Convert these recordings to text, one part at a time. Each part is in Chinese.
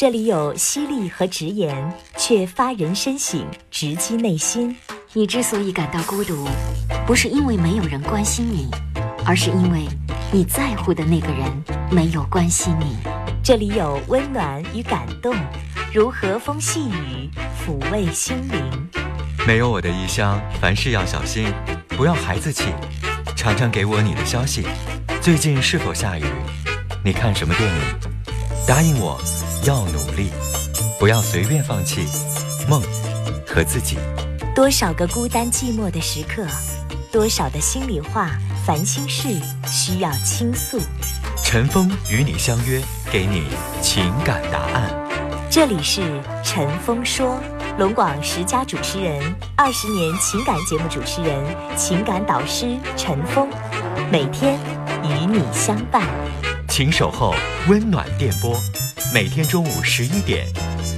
这里有犀利和直言，却发人深省，直击内心。你之所以感到孤独，不是因为没有人关心你，而是因为你在乎的那个人没有关心你。这里有温暖与感动，如和风细雨，抚慰心灵。没有我的异乡，凡事要小心，不要孩子气。常常给我你的消息，最近是否下雨？你看什么电影？答应我。要努力，不要随便放弃梦和自己。多少个孤单寂寞的时刻，多少的心里话、烦心事需要倾诉。陈峰与你相约，给你情感答案。这里是陈峰说，龙广十佳主持人，二十年情感节目主持人，情感导师陈峰，每天与你相伴。请守候温暖电波。每天中午十一点，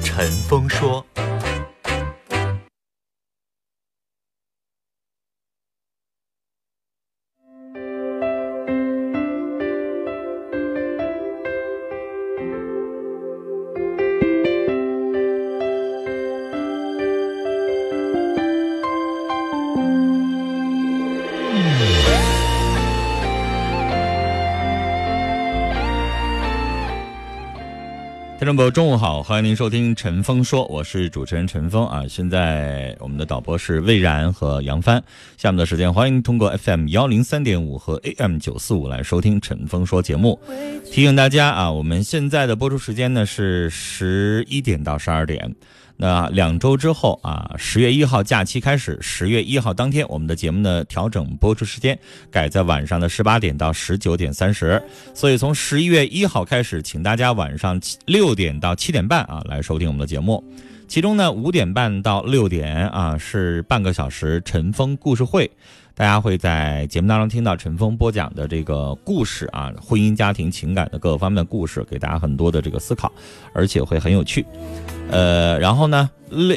陈峰说。众朋友，中午好，欢迎您收听陈峰说，我是主持人陈峰啊。现在我们的导播是魏然和杨帆。下面的时间，欢迎通过 FM 幺零三点五和 AM 九四五来收听陈峰说节目。提醒大家啊，我们现在的播出时间呢是十一点到十二点。那两周之后啊，十月一号假期开始，十月一号当天，我们的节目呢调整播出时间，改在晚上的十八点到十九点三十。所以从十一月一号开始，请大家晚上六点到七点半啊来收听我们的节目。其中呢，五点半到六点啊是半个小时陈峰故事会。大家会在节目当中听到陈峰播讲的这个故事啊，婚姻、家庭、情感的各个方面的故事，给大家很多的这个思考，而且会很有趣。呃，然后呢，六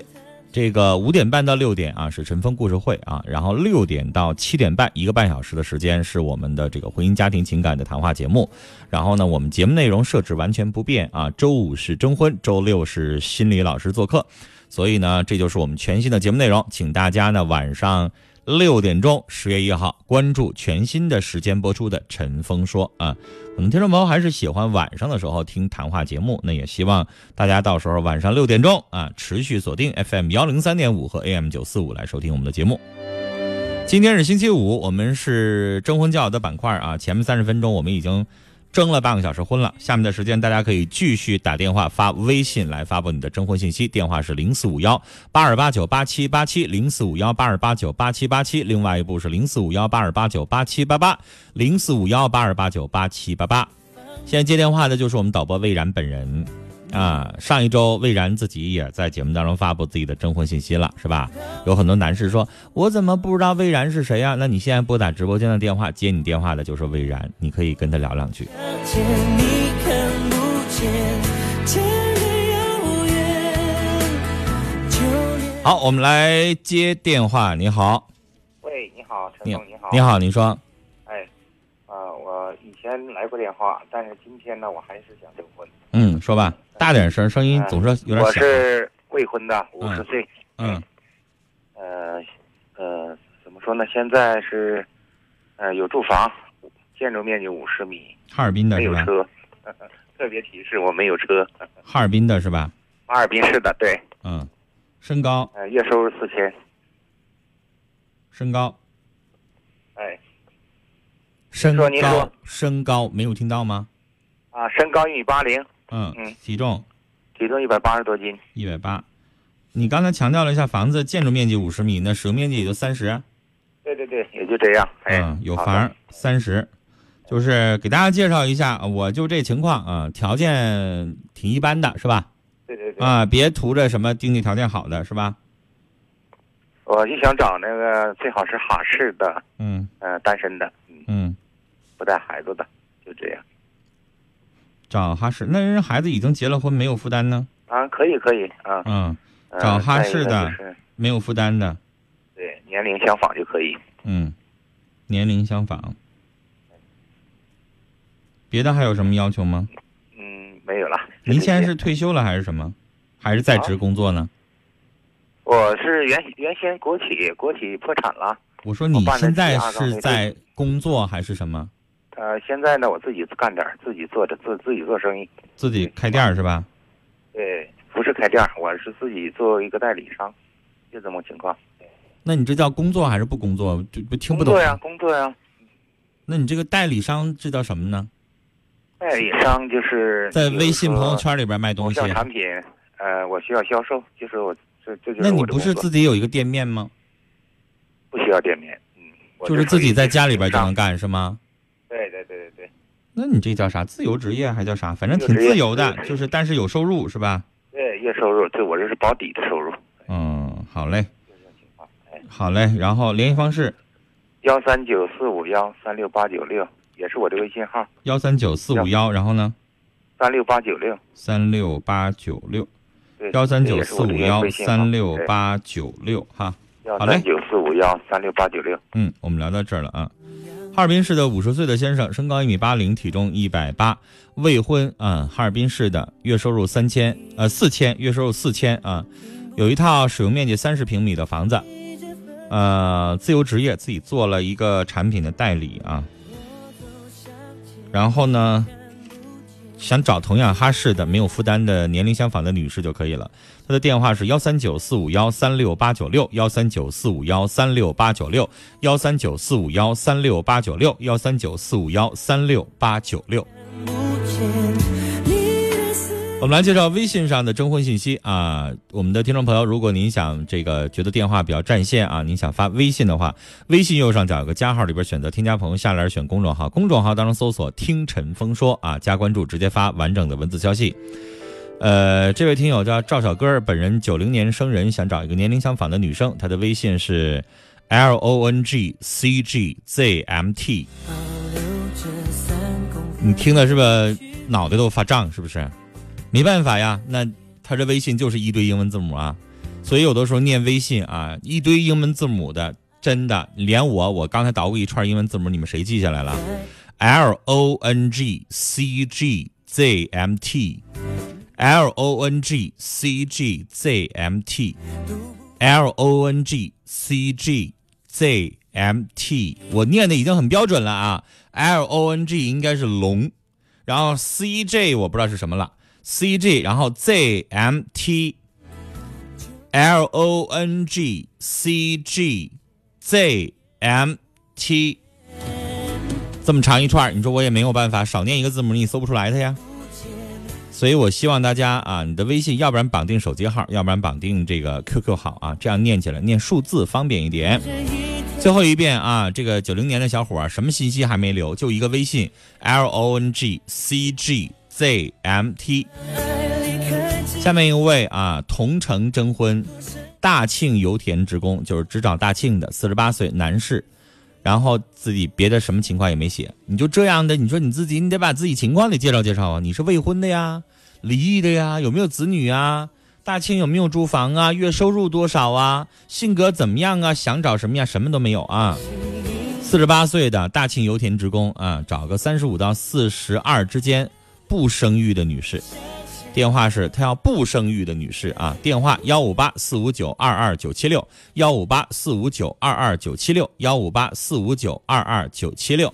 这个五点半到六点啊是晨风故事会啊，然后六点到七点半一个半小时的时间是我们的这个婚姻、家庭、情感的谈话节目。然后呢，我们节目内容设置完全不变啊，周五是征婚，周六是心理老师做客，所以呢，这就是我们全新的节目内容，请大家呢晚上。六点钟，十月一号，关注全新的时间播出的《陈峰说》啊，可能听众朋友还是喜欢晚上的时候听谈话节目，那也希望大家到时候晚上六点钟啊，持续锁定 FM 幺零三点五和 AM 九四五来收听我们的节目。今天是星期五，我们是征婚教友的板块啊，前面三十分钟我们已经。征了半个小时婚了，下面的时间大家可以继续打电话、发微信来发布你的征婚信息，电话是零四五幺八二八九八七八七零四五幺八二八九八七八七，另外一部是零四五幺八二八九八七八八零四五幺八二八九八七八八。现在接电话的就是我们导播魏然本人。啊，上一周魏然自己也在节目当中发布自己的征婚信息了，是吧？有很多男士说，我怎么不知道魏然是谁呀？那你现在拨打直播间的电话，接你电话的就是魏然，你可以跟他聊两句。好，我们来接电话。你好，喂，你好，陈总，你好，你好，你说，哎，啊，我以前来过电话，但是今天呢，我还是想征婚。嗯，说吧，大点声，声音总是有点小。我是未婚的，五十岁。嗯。呃呃，怎么说呢？现在是呃有住房，建筑面积五十米。哈尔滨的是吧？没有车。特别提示，我没有车。哈尔滨的是吧？哈尔滨市的，对。嗯。身高？呃，月收入四千。身高？哎。身高？身高没有听到吗？啊，身高一米八零。嗯嗯，体重，体重一百八十多斤，一百八。你刚才强调了一下房子建筑面积五十米，那使用面积也就三十。对对对，也就这样。嗯，有房三十，就是给大家介绍一下，我就这情况啊，条件挺一般的，是吧？对对对。啊，别图着什么经济条件好的，是吧？我就想找那个最好是哈市的，嗯呃，单身的，嗯，不带孩子的，就这样。找哈市，那人孩子已经结了婚，没有负担呢？啊，可以可以啊。嗯，找哈市的，没有负担的。对，年龄相仿就可以。嗯，年龄相仿。别的还有什么要求吗？嗯，没有了。您现在是退休了还是什么？还是在职工作呢？我是原原先国企，国企破产了。我说你现在是在工作还是什么？呃，现在呢，我自己干点儿，自己做着自自己做生意。自己开店儿是吧？对，不是开店儿，我是自己做一个代理商，就这么情况。那你这叫工作还是不工作？就不听不懂工作。呀，工作呀。那你这个代理商这叫什么呢？代理商就是 在微信朋友圈里边卖东西。产品，呃，我需要销售，就是我这这就是那你不是自己有一个店面吗？不需要店面，嗯，就是自己在家里边就能。干是吗？那你这叫啥？自由职业还叫啥？反正挺自由的就是但是有收入是吧？对，月收入，对我这是保底的收入。嗯，好嘞，好嘞。然后联系方式幺三九四五幺三六八九六，也是我的微信号，幺三九四五幺，然后呢三六八九六。三六八九六对，幺三九四五幺三六八九六哈。幺好嘞三九四五幺三六八九六。嗯，我们聊到这儿了啊。哈尔滨市的五十岁的先生，身高一米八零，体重一百八，未婚啊。哈尔滨市的月收入三千，呃四千，月收入四千啊。有一套使用面积三十平米的房子，呃，自由职业，自己做了一个产品的代理啊。然后呢，想找同样哈市的没有负担的年龄相仿的女士就可以了。他的电话是幺三九四五幺三六八九六，幺三九四五幺三六八九六，幺三九四五幺三六八九六，幺三九四五幺三六八九六。我们来介绍微信上的征婚信息啊，我们的听众朋友，如果您想这个觉得电话比较占线啊，您想发微信的话，微信右上角有个加号，里边选择添加朋友，下栏选公众号，公众号当中搜索“听陈峰说”啊，加关注，直接发完整的文字消息。呃，这位听友叫赵小哥儿，本人九零年生人，想找一个年龄相仿的女生，她的微信是 L O N G C G Z M T。你听的是不是脑袋都发胀？是不是？没办法呀，那他这微信就是一堆英文字母啊，所以有的时候念微信啊，一堆英文字母的，真的连我我刚才捣鼓一串英文字母，你们谁记下来了？L O N G C G Z M T。L O N G C G Z M T L O N G C G Z M T，我念的已经很标准了啊。L O N G 应该是龙，然后 C J 我不知道是什么了，C G，然后 Z M T L O N G C G Z M T，这么长一串，你说我也没有办法，少念一个字母你搜不出来的呀。所以我希望大家啊，你的微信要不然绑定手机号，要不然绑定这个 QQ 号啊，这样念起来念数字方便一点。最后一遍啊，这个九零年的小伙儿什么信息还没留，就一个微信 L O N G C G Z M T。下面一位啊，同城征婚，大庆油田职工，就是只找大庆的，四十八岁男士。然后自己别的什么情况也没写，你就这样的，你说你自己，你得把自己情况得介绍介绍啊。你是未婚的呀，离异的呀，有没有子女啊？大庆有没有住房啊？月收入多少啊？性格怎么样啊？想找什么呀？什么都没有啊。四十八岁的大庆油田职工啊，找个三十五到四十二之间不生育的女士。电话是他要不生育的女士啊，电话幺五八四五九二二九七六幺五八四五九二二九七六幺五八四五九二二九七六。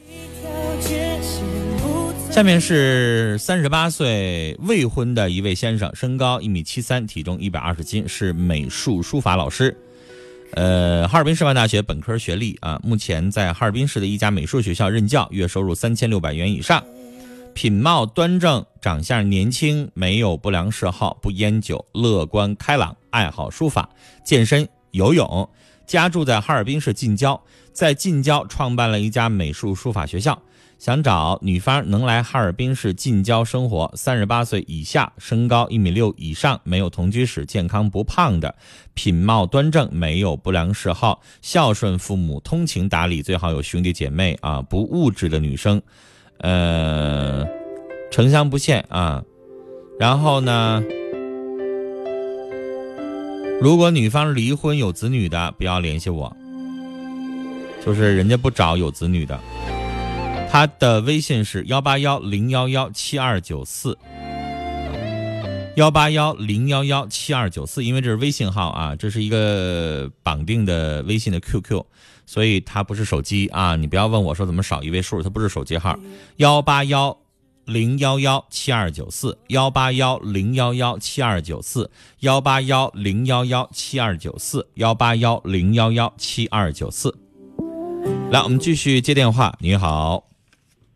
下面是三十八岁未婚的一位先生，身高一米七三，体重一百二十斤，是美术书法老师。呃，哈尔滨师范大学本科学历啊，目前在哈尔滨市的一家美术学校任教，月收入三千六百元以上。品貌端正，长相年轻，没有不良嗜好，不烟酒，乐观开朗，爱好书法、健身、游泳。家住在哈尔滨市近郊，在近郊创办了一家美术书法学校。想找女方能来哈尔滨市近郊生活，三十八岁以下，身高一米六以上，没有同居史，健康不胖的，品貌端正，没有不良嗜好，孝顺父母，通情达理，最好有兄弟姐妹啊，不物质的女生。呃，城乡不限啊。然后呢，如果女方离婚有子女的，不要联系我，就是人家不找有子女的。他的微信是幺八幺零幺幺七二九四，幺八幺零幺幺七二九四，因为这是微信号啊，这是一个绑定的微信的 QQ，所以它不是手机啊。你不要问我说怎么少一位数，它不是手机号。幺八幺零幺幺七二九四，幺八幺零幺幺七二九四，幺八幺零幺幺七二九四，幺八幺零幺幺七二九四。来，我们继续接电话。你好，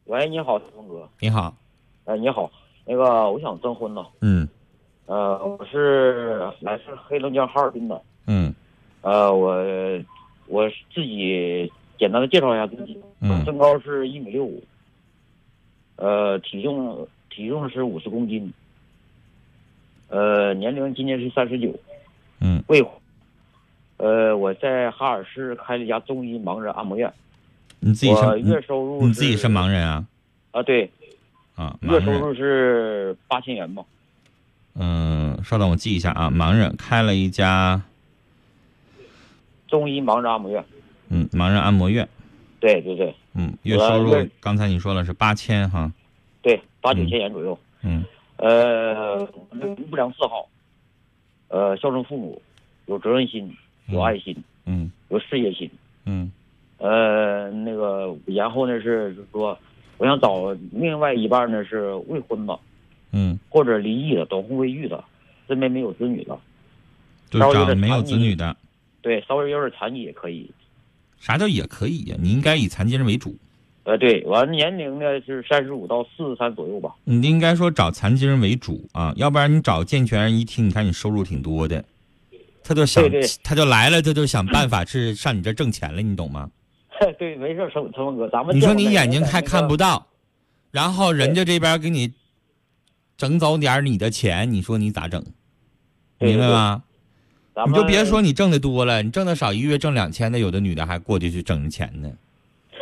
喂，你好，峰哥。你好，哎，你好，那个我想征婚呢。嗯呃，我是来自黑龙江哈尔滨的。嗯呃，我我自己简单的介绍一下自己。嗯身高是一米六五。呃，体重体重是五十公斤。呃，年龄今年是三十九，嗯未婚。呃，我在哈尔市开了一家中医盲人按摩院。你自己是月收入你你自己是盲人啊？啊？对，啊，月收入是八千元吧。嗯，稍等，我记一下啊。盲人开了一家中医盲人按摩院。嗯盲人按摩院，对对对。嗯，月收入刚才你说了是八千哈，对，八九嗯。千元左右。嗯。呃，不良嗜好，呃，孝顺父母，有责任心，有爱心，嗯。有事业心。嗯。呃，那个，然后呢是就是说，我想找另外一半呢是未婚的，嗯，或者离异的，短婚未育的，身边没有子女的，就找没有子女的，对，稍微有点残疾也可以。啥叫也可以呀？你应该以残疾人为主，呃，对，完了年龄呢是三十五到四十三左右吧。你应该说找残疾人为主啊，要不然你找健全人，一听你看你收入挺多的，他就想对对他就来了，他就想办法是上你这挣钱了，你懂吗？对，没事儿，陈陈文哥，咱们你说你眼睛还看不到，然后人家这边给你整走点你的钱，你说你咋整？明白吗？咱们你就别说你挣的多了，你挣的少，一个月挣两千的，有的女的还过去去挣钱呢。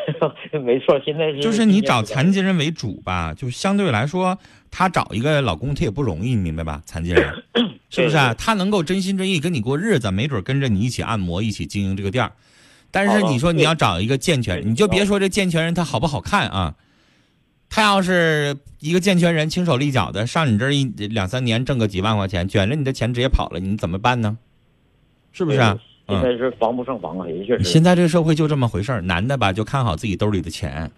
没错，现在是就是你找残疾人为主吧，就相对来说，她找一个老公她也不容易，你明白吧？残疾人 是不是啊？对他能够真心真意跟你过日子，没准跟着你一起按摩，一起经营这个店儿。但是你说你要找一个健全人，你就别说这健全人他好不好看啊，他要是一个健全人，轻手利脚的，上你这儿一两三年挣个几万块钱，卷着你的钱直接跑了，你怎么办呢？是不是啊？现在是防不胜防啊，也确实。现在这个社会就这么回事儿，男的吧就看好自己兜里的钱，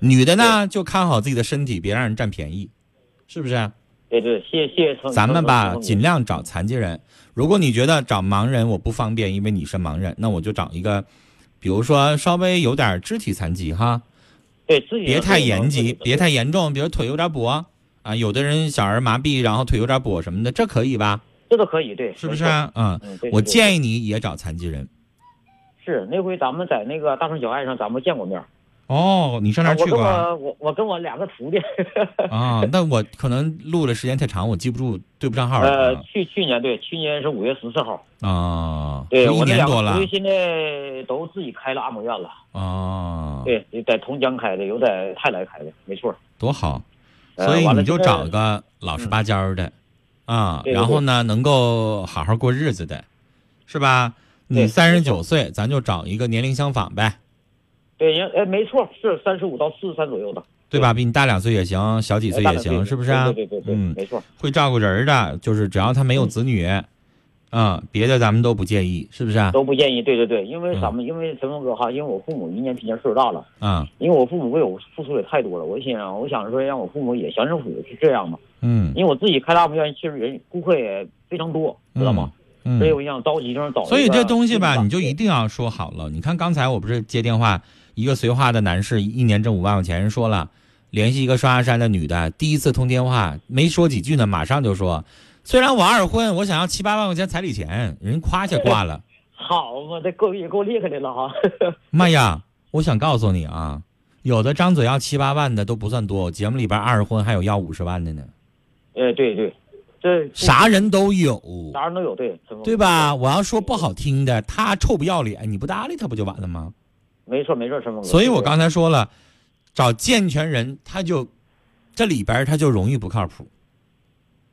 女的呢就看好自己的身体，别让人占便宜，是不是啊？对对，谢谢陈。咱们吧尽量找残疾人。如果你觉得找盲人我不方便，因为你是盲人，那我就找一个，比如说稍微有点肢体残疾哈，对自己别太严重疾，别太严重，比如腿有点跛啊，有的人小儿麻痹，然后腿有点跛什么的，这可以吧？这都可以，对，是不是？啊？嗯，嗯，对。我建议你也找残疾人。是那回咱们在那个大城小爱上咱们见过面，哦，你上那儿去过啊？我我我跟我两个徒弟，啊，那我可能录的时间太长，我记不住，对不上号 呃，去去年对，去年是五月十四号，啊。对一年多了现在都自己开了按摩院了，啊。，对，在同江开的，有在泰来开的，没错。多好。呃所以你就找个老实巴交的，啊，然后呢能够好好过日子的，是吧？你对三十九岁，咱就找一个年龄相仿呗，对，人哎，没错，是三十五到四十三左右的，对吧？比你大两岁也行，小几岁也行，是不是啊？对对对对，嗯没错。会照顾人的，就是只要他没有子女，啊，别的咱们都不介意，是不是啊？都不介意，对对对，因为嗯咱们、因为陈峰哥哈，因为我父母一年比年岁数大了，啊，因为我父母为我付出也太多了，我心想我想说让我父母也享受福，是这样嘛。嗯因为我自己开大摩院，其实人顾客也非常多，知道吗？嗯所以我想着急就是找。所以这东西吧，你就一定要说好了。你看刚才我不是接电话，一个绥化的男士一年挣五万块钱，人说了，联系一个双鸭山的女的，第一次通电话没说几句呢，马上就说，虽然我二婚，我想要七八万块钱彩礼钱，人夸下挂了。好嘛，这够也够厉害的了哈。妈呀，我想告诉你啊，有的张嘴要七八万的都不算多，节目里边二婚还有要五十万的呢，呃，对对，这啥人都有。啥人都有，对，对？吧？我要说不好听的，他臭不要脸，你不搭理他不就完了吗？没错没错，陈峰哥。所以我刚才说了，找健全人，他就这里边他就容易不靠谱。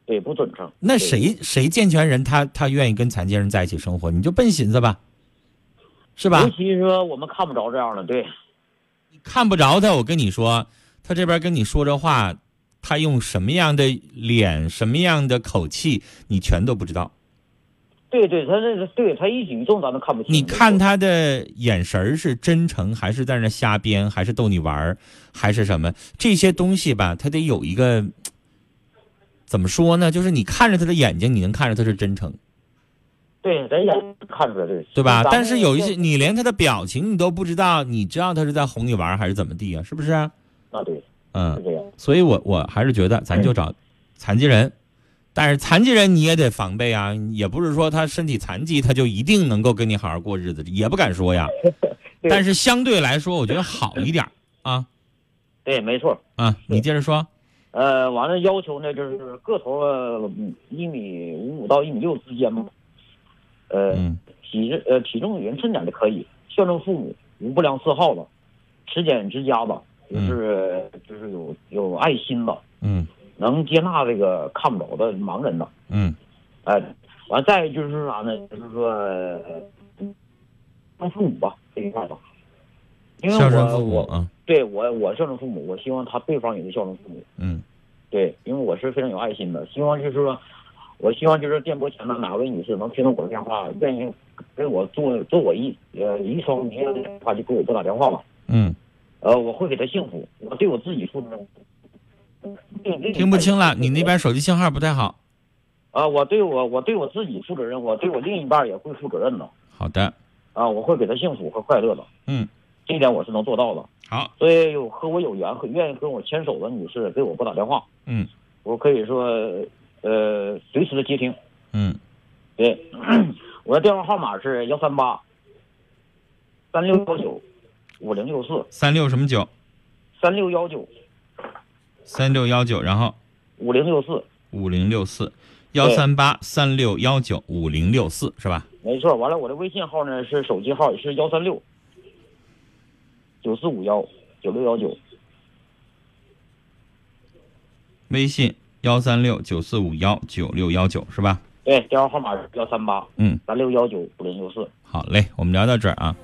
对不准成。那谁谁健全人，他他愿意跟残疾人在一起生活，你就笨寻思吧，是吧尤？其是说我们看不着这样的，对看不着他，我跟你说，他这边跟你说这话，他用什么样的脸、什么样的口气，你全都不知道。对对，他这个对他一举一动咱都看不清。你看他的眼神儿是真诚，还是在那瞎编，还是逗你玩儿，还是什么？这些东西吧，他得有一个怎么说呢？就是你看着他的眼睛，你能看着他是真诚，对，咱眼看出来对，对吧？但是有一些，你连他的表情你都不知道，你知道他是在哄你玩儿还是怎么地啊？是不是？啊，对，是嗯，这样。所以我我还是觉得咱就找残疾人，但是残疾人你也得防备啊，也不是说他身体残疾他就一定能够跟你好好过日子，也不敢说呀。但是相对来说，我觉得好一点啊对，没错。啊，你接着说。呃，完了要求呢，就是个头呃一米五五到一米六之间嘛。呃，嗯体质呃体重匀称点的可以，孝顺父母，无不良嗜好吧，勤俭持家的，就是、就是有有爱心的，嗯能接纳这个看不着的盲人的。嗯哎，完再就是啥呢？就是说，呃孝顺父母吧这一块吧。因为孝顺父母我我啊，对我我孝顺父母，我希望他对方也是孝顺父母。嗯对，因为我是非常有爱心的，希望就是说，我希望就是电波前的哪位女士能听到我的电话，愿意给我做做我一呃一双明月的电话，就给我拨打电话吧。嗯，呃，我会给他幸福，我对我自己负责任。听不清了，你那边手机信号不太好。啊，我对我我对我自己负责任，我对我另一半也会负责任的。好的，啊，我会给他幸福和快乐的，嗯，这一点我是能做到的。好，所以有和我有缘和愿意跟我牵手的女士给我拨打电话，嗯我可以说呃随时的接听。嗯对，我的电话号码是幺三八三六幺九五零六四三六什么九？三六幺九三六幺九，然后五零六四，五零六四幺三八三六幺九五零六四是吧？没错。完了，我的微信号呢是手机号也是幺三六九四五幺九六幺九。微信幺三六九四五幺九六幺九是吧？对，电话号码是幺三八嗯，三六幺九五零六四。好嘞，我们聊到这儿啊。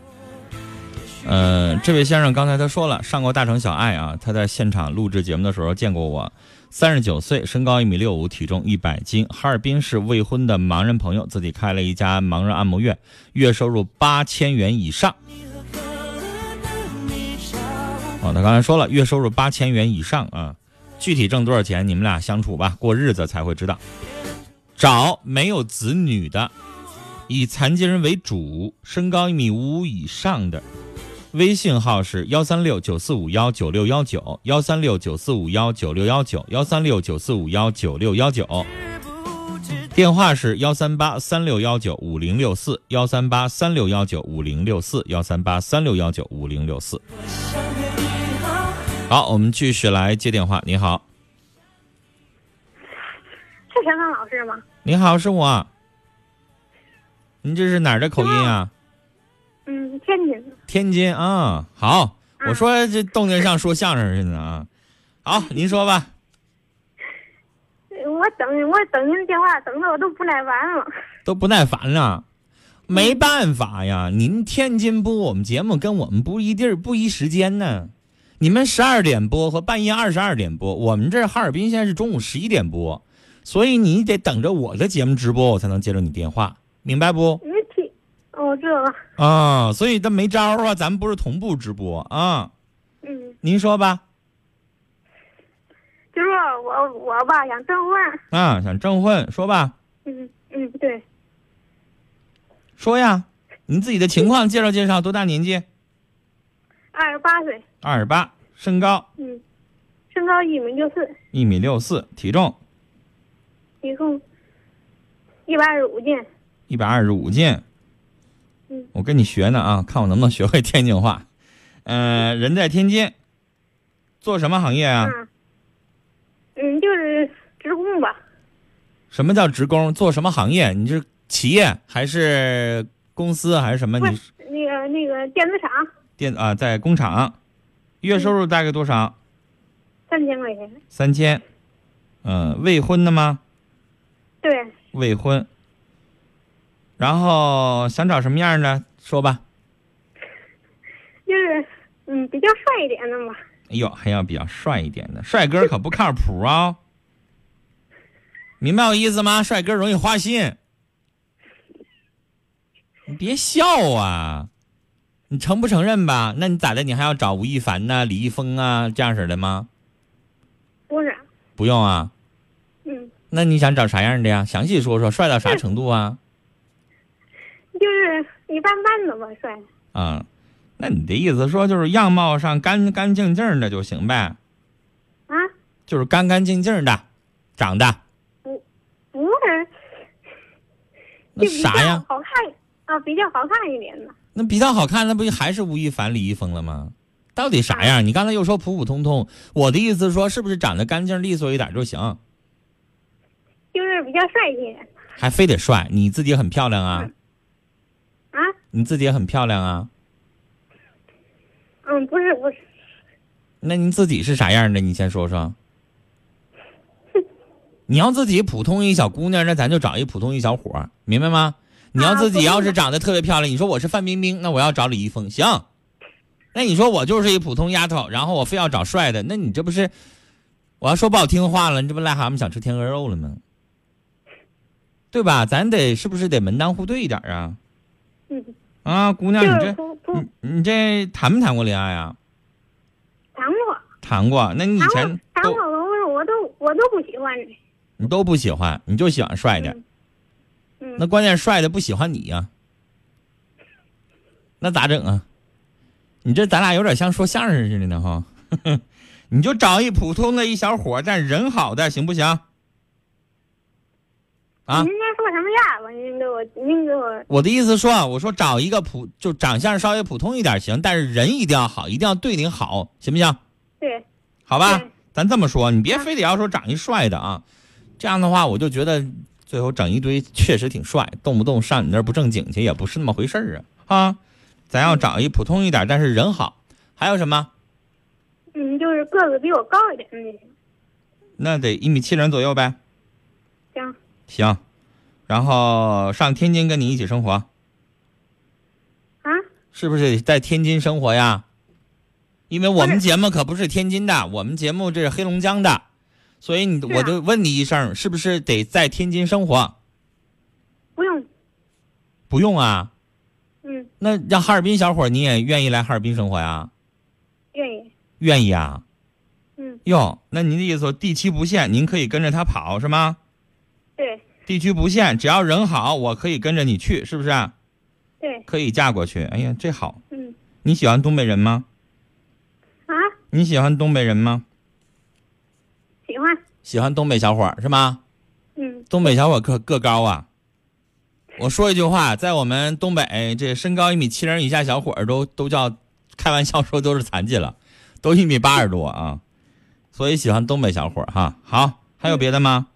呃，这位先生刚才他说了，上过大城小爱啊，他在现场录制节目的时候见过我，三十九岁，身高一米六五，体重一百斤，哈尔滨市未婚的盲人朋友，自己开了一家盲人按摩院，月收入八千元以上。哦，他刚才说了，月收入八千元以上啊，具体挣多少钱，你们俩相处吧，过日子才会知道。找没有子女的，以残疾人为主，身高一米五五以上的。微信号是幺三六九四五幺九六幺九，幺三六九四五幺九六幺九，幺三六九四五幺九六幺九。电话是幺三八三六幺九五零六四，幺三八三六幺九五零六四，幺三八三六幺九五零六四。好，我们继续来接电话。你好，是陈芳老师吗？你好，是我。您这是哪儿的口音啊？嗯，天津的。天津啊，好，嗯我说这动静像说相声似的啊。好，您说吧。我等我等您电话等的我都不耐烦了。都不耐烦了，没办法呀，您天津播我们节目跟我们不一地儿不一时间呢。你们十二点播和半夜二十二点播，我们这哈尔滨现在是中午十一点播，所以你得等着我的节目直播，我才能接着你电话，明白不？你听，哦，这个，啊，所以这没招儿啊，咱们不是同步直播啊。嗯，您说吧，就说我我吧想征婚，啊，想征婚，说吧，嗯嗯，对，说呀，您自己的情况介绍介绍，多大年纪？二十八岁，二十八，身高？嗯，身高一米六四，一米六四，体重？体重一百二十五斤，一百二十五斤。嗯我跟你学呢啊，看我能不能学会天津话。呃，人在天津，做什么行业啊？嗯，嗯，就是职工吧，什么叫职工？做什么行业？你是企业还是公司还是什么？不你那个那个电子厂，电啊，在工厂，月收入大概多少？三千块钱，三千。嗯、未婚的吗？对，未婚。然后想找什么样的？说吧。就是嗯比较帅一点的嘛，哎呦，还要比较帅一点的，帅哥可不靠谱啊！明白我意思吗？帅哥容易花心。你别笑啊！你承不承认吧？那你咋的？你还要找吴亦凡呐、李易峰啊这样式的吗？不是，不用啊。嗯，那你想找啥样的呀？详细说说，帅到啥程度啊？就是一般般的吧，帅。啊、那你的意思说就是样貌上干干净净的就行呗？啊，就是干干净净的，长得不不是，那啥呀？好看啊，比较好看一点的。那比较好看，那不还是吴亦凡、李易峰了吗？到底啥样？你刚才又说普普通通，我的意思是说，是不是长得干净利索一点就行？就是比较帅一点还非得帅？你自己很漂亮啊，啊。你自己也很漂亮啊。嗯，不是不是，那你自己是啥样的？你先说说。你要自己普通一小姑娘，那咱就找一普通一小伙儿，明白吗？你要自己要是长得特别漂亮，你说我是范冰冰，那我要找李易峰，行。那你说我就是一普通丫头，然后我非要找帅的，那你这不是我要说不好听话了，你这不癞蛤蟆想吃天鹅肉了吗？对吧？咱得是不是得门当户对一点啊？嗯，啊，姑娘，你这你你这谈没谈过恋爱啊？谈过，谈过，那你以谈前都谈过，我我都我都不喜欢这。你都不喜欢，你就喜欢帅的。嗯嗯，那关键帅的不喜欢你呀、那咋整啊？你这咱俩有点像说相声似的呢哈。你就找一普通的一小伙，但人好的行不行？啊您，该说什么样我？您给我，您给我，我的意思说啊，我说找一个普就长相稍微普通一点行，但是人一定要好，一定要对你好，行不行？对，好吧，咱这么说，你别非得要说长一帅的啊，这样的话我就觉得最后整一堆 确实挺帅，动不动上你那儿不正经去也不是那么回事儿啊啊！咱要找一普通一点，但是人好，还有什么？嗯，就是个子比我高一点的那种。那得一米七零左右呗。行，行，然后上天津跟你一起生活，啊，是不是得在天津生活呀？因为我们节目可不是天津的，我们节目这是黑龙江的，所以你啊我就问你一声，是不是得在天津生活？不用，不用啊，嗯，那让哈尔滨小伙你也愿意来哈尔滨生活呀？愿意，愿意啊？嗯，哟，那您的意思说地区不限，您可以跟着他跑是吗？对地区不限，只要人好，我可以跟着你去，是不是啊？对，可以嫁过去。哎呀，这好。嗯，你喜欢东北人吗？啊，你喜欢东北人吗？喜欢，喜欢东北小伙儿是吗？嗯，东北小伙儿个个高啊。我说一句话，在我们东北，这身高一米七零以下小伙儿都都叫开玩笑说都是残疾了，都一米八十多啊。所以喜欢东北小伙儿哈。好，还有别的吗？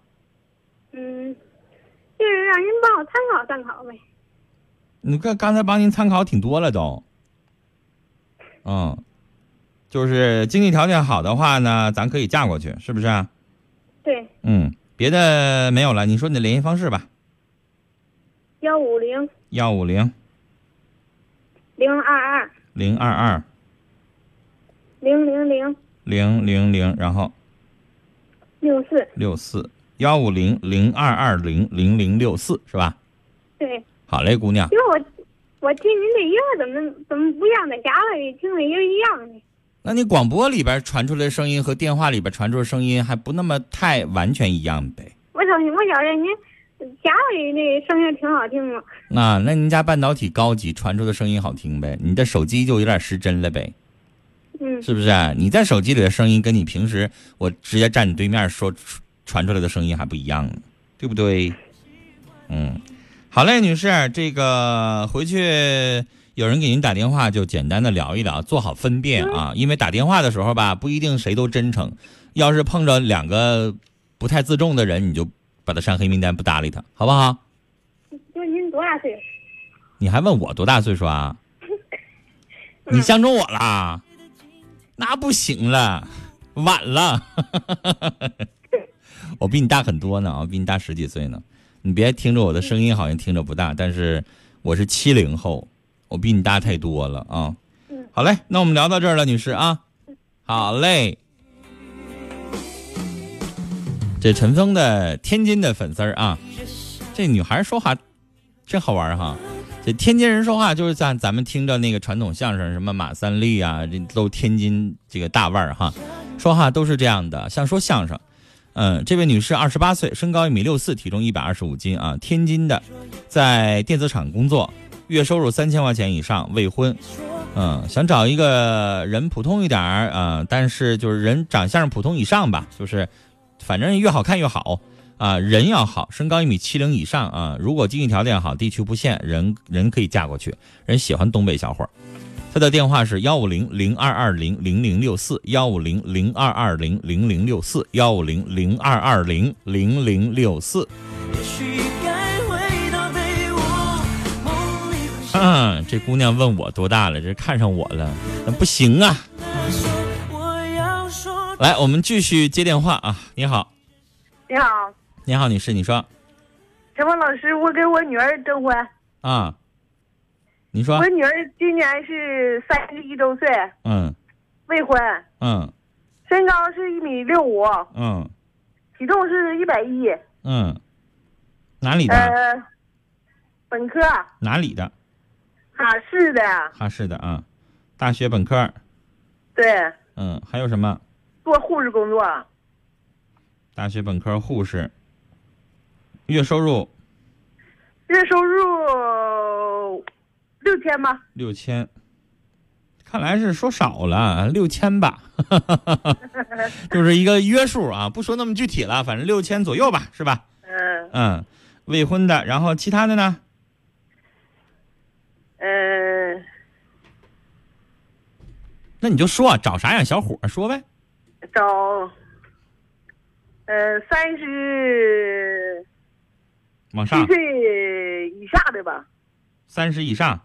嗯，就是让您帮我参考参考呗。你看刚才帮您参考挺多了都。嗯，就是经济条件好的话呢，咱可以嫁过去，是不是啊？对，嗯，别的没有了，你说你的联系方式吧。幺五零。幺五零。零二二。零二二。零零零。零零零，然后。六四，六四幺五零零二二零零零六四是吧？对，好嘞，姑娘，因为我我听您这音儿怎么怎么不像在家里听的音一样呢？那你广播里边传出来的声音和电话里边传出的声音还不那么太完全一样呗？我瞅我觉着您家里那声音挺好听的。那那您家半导体高级，传出的声音好听呗？你的手机就有点失真了呗？嗯，是不是、啊？你在手机里的声音跟你平时我直接站你对面说传出来的声音还不一样呢，对不对？嗯，好嘞，女士，这个回去有人给您打电话，就简单的聊一聊，做好分辨啊。因为打电话的时候吧，不一定谁都真诚，要是碰着两个不太自重的人，你就把他删黑名单，不搭理他，好不好？就您多大岁数？你还问我多大岁数啊？你相中我啦？那不行了，晚了。我比你大很多呢，我比你大十几岁呢。你别听着我的声音好像听着不大，但是我是七零后，我比你大太多了啊。嗯好嘞，那我们聊到这儿了，女士啊。好嘞。这陈峰的天津的粉丝儿啊，这女孩说话真好玩哈。这天津人说话就是像咱们听着那个传统相声，什么马三立啊，这都天津这个大腕儿哈，说话都是这样的，像说相声。嗯，这位女士二十八岁，身高一米六四，体重一百二十五斤啊，天津的，在电子厂工作，月收入三千块钱以上，未婚。嗯，想找一个人普通一点儿啊，但是就是人长相普通以上吧，就是反正越好看越好啊，人要好，身高一米七零以上啊，如果经济条件好，地区不限，人人可以嫁过去，人喜欢东北小伙儿。他的电话是幺五零零二二零零零六四幺五零零二二零零零六四幺五零零二二零零零六四。嗯，这姑娘问我多大了，这看上我了，那不行啊！来，我们继续接电话啊！你好，你好，你好，女士，你说陈峰老师，我给我女儿征婚，啊？你说。我，女儿今年是三十一周岁，嗯。未婚，嗯。身高是一米六五，嗯。体重是一百一，嗯，哪里的？呃，本科，哪里的？哈市的，哈市的啊，大学本科。对，嗯，还有什么？做护士工作，大学本科护士，月收入？月收入六千吧，六千，看来是说少了，六千吧，就是一个约数啊，不说那么具体了，反正六千左右吧，是吧？嗯。嗯，未婚的，然后其他的呢？嗯，那你就说找啥样小伙说呗。找，呃，三十往上。岁以下的吧，三十以上，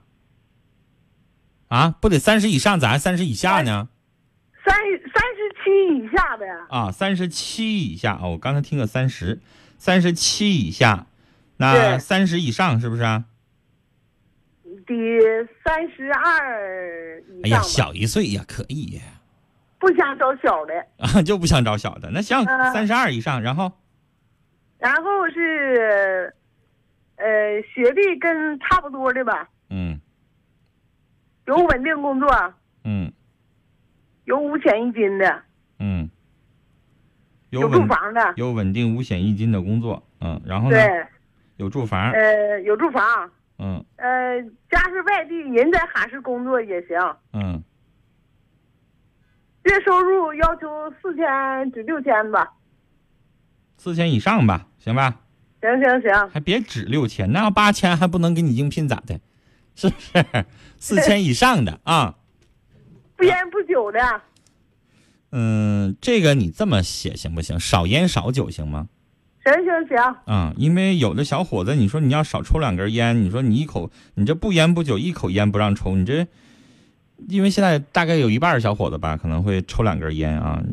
啊，不得三十以上，咋还三十以下呢？三三十七以下的，啊，三十七以下哦，我刚才听个三十，三十七以下，那三十以上是不是啊？得三十二以哎呀，小一岁呀，可以呀不想找小的。啊，就不想找小的。那行，嗯三十二以上，然后然后是，呃，学历跟差不多的吧，嗯有稳定工作，嗯。有五险一金的，嗯，有有住房的，有稳定五险一金的工作，嗯，然后呢，对，有住房，呃，有住房，嗯。呃，家是外地人在哈市工作也行，嗯，月收入要求四千至六千吧，四千以上吧，行吧？行行行，还别指六千，那要八千还不能给你应聘咋的？是不是？四千以上的啊。不烟不酒的，嗯，这个你这么写行不行？少烟少酒行吗？行行行，啊、因为有的小伙子，你说你要少抽两根烟，你说你一口，你这不烟不酒，一口烟不让抽，你这，因为现在大概有一半儿小伙子吧，可能会抽两根烟啊。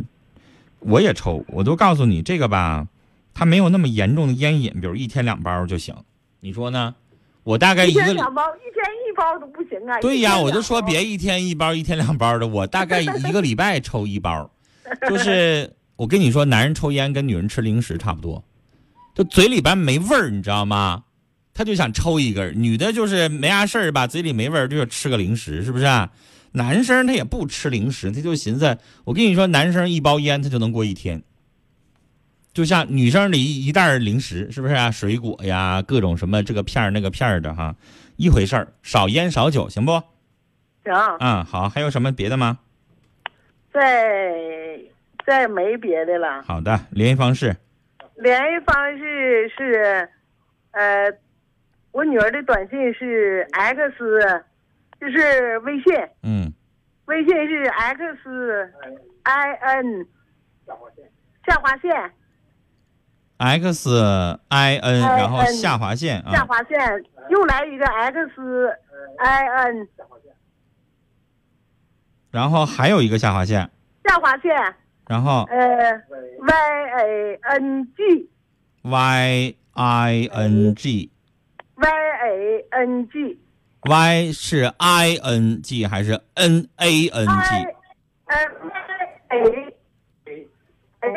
我也抽，我都告诉你这个吧，它没有那么严重的烟瘾，比如一天两包就行，你说呢？我大概一一个两包，一天一包都不行啊。对呀，我就说别一天一包，一天两包的，我大概一个礼拜抽一包，就是我跟你说，男人抽烟跟女人吃零食差不多，就嘴里边没味儿，你知道吗？他就想抽一根儿，女的就是没啥事儿吧，嘴里没味儿，就想吃个零食，是不是啊？男生他也不吃零食，他就寻思，我跟你说，男生一包烟他就能过一天，就像女生的一一袋零食，是不是啊？水果呀，各种什么这个片儿那个片儿的哈，一回事儿，少烟少酒，行不？行，嗯，好，还有什么别的吗？再再没别的了。好的，联系方式，联系方式是，呃，我女儿的短信是 X，就是微信，嗯微信是 X I N 下划线 N，I N 然后下划线啊，下划线，又来一个 X I N 然后还有一个下划线，下划线，然后呃 Y A N G Y I N G。Y A N G Y 是 I N G 还是 N A N I G？N A，哎，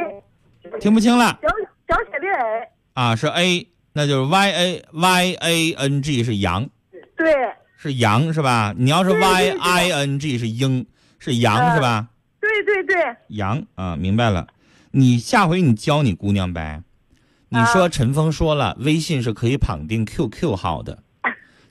听不清了。小小写的 A，啊，是 A，那就是 Y A Y A N G 是羊，对，是羊是吧？你要是对对 Y 对 I N G 是鹰，是羊嗯是吧？对对对，羊啊，明白了。你下回你教你姑娘呗。你说啊陈峰说了，微信是可以绑定 QQ 号的，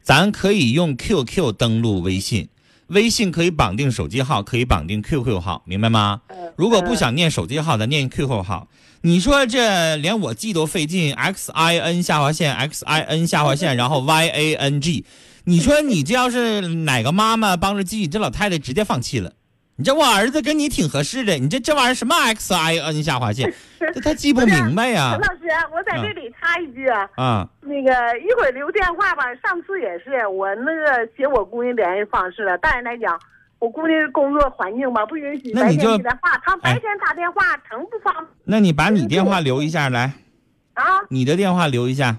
咱可以用 QQ 登录微信，微信可以绑定手机号，可以绑定 QQ 号，明白吗？嗯如果不想念手机号，咱念 QQ 号。你说这连我记都费劲，X I N 下划线 X I N 下划线，然后 Y A N G，你说你这要是哪个妈妈帮着记，这老太太直接放弃了。你这我儿子跟你挺合适的，你这这玩意儿什么 X I N 下划线，这他记不明白呀。陈老师，我在这里插一句啊，啊！那个一会儿留电话吧。上次也是我那个写我姑娘联系方式了，但是来讲，我姑娘工作环境吧不允许白那你就天接电话，她白哎天打电话成不方便。那你把你电话留一下来，啊。你的电话留一下，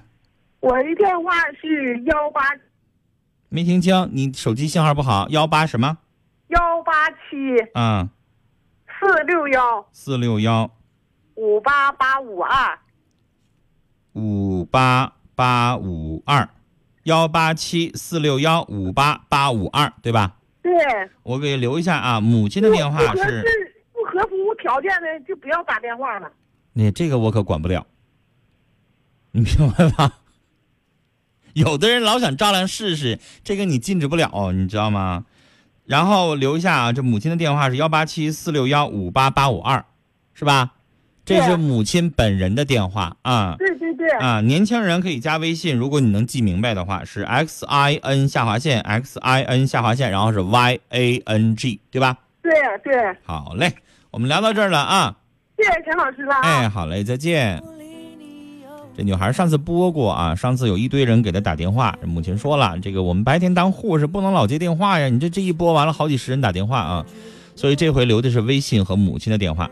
我的电话是幺八。没听清，你手机信号不好，幺八什么？幺八七啊？四六幺四六幺五八八五二。五八八五二，幺八七四六幺五八八五二，对吧？对，我给留一下啊。母亲的电话不合不合乎条件的就不要打电话了。你这个我可管不了，你明白吧？有的人老想照亮试试，这个你禁止不了，你知道吗？然后留一下啊，这母亲的电话是幺八七四六幺五八八五二，是吧？这是母亲本人的电话啊。对对对，啊，年轻人可以加微信，如果你能记明白的话，是 x i n 下划线 x i n 下划线，然后是 y a n g，对吧？对对，好嘞，我们聊到这儿了啊。谢谢陈老师了啊。哎，好嘞，再见。这女孩上次播过啊，上次有一堆人给她打电话，母亲说了，这个我们白天当护士不能老接电话呀，你这这一播完了，好几十人打电话啊，所以这回留的是微信和母亲的电话。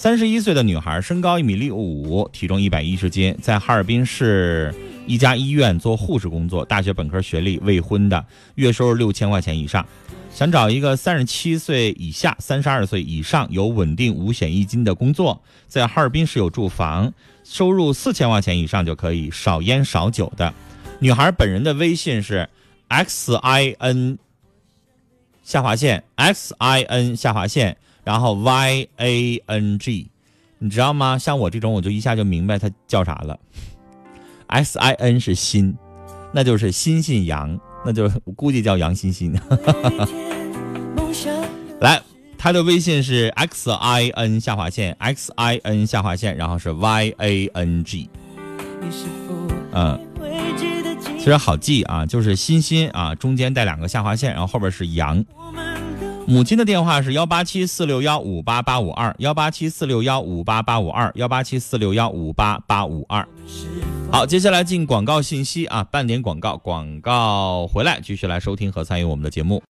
三十一岁的女孩，身高一米六五，体重一百一十斤，在哈尔滨市一家医院做护士工作，大学本科学历，未婚的，月收入六千块钱以上，想找一个三十七岁以下、三十二岁以上有稳定五险一金的工作，在哈尔滨市有住房，收入四千块钱以上就可以，少烟少酒的。女孩本人的微信是 x i n 下划线 x i n 下划线，然后 y a n g，你知道吗？像我这种，我就一下就明白它叫啥了。s i n 是心，那就是心信阳，那就是我估计叫杨欣欣。来，他的微信是 x i n 下划线 x i n 下划线，然后是 y a n g。嗯，其实好记啊，就是欣欣啊，中间带两个下划线，然后后边是杨。母亲的电话是幺八七四六幺五八八五二，幺八七四六幺五八八五二，幺八七四六幺五八八五二。好，接下来进广告信息啊，半点广告，广告回来继续来收听和参与我们的节目。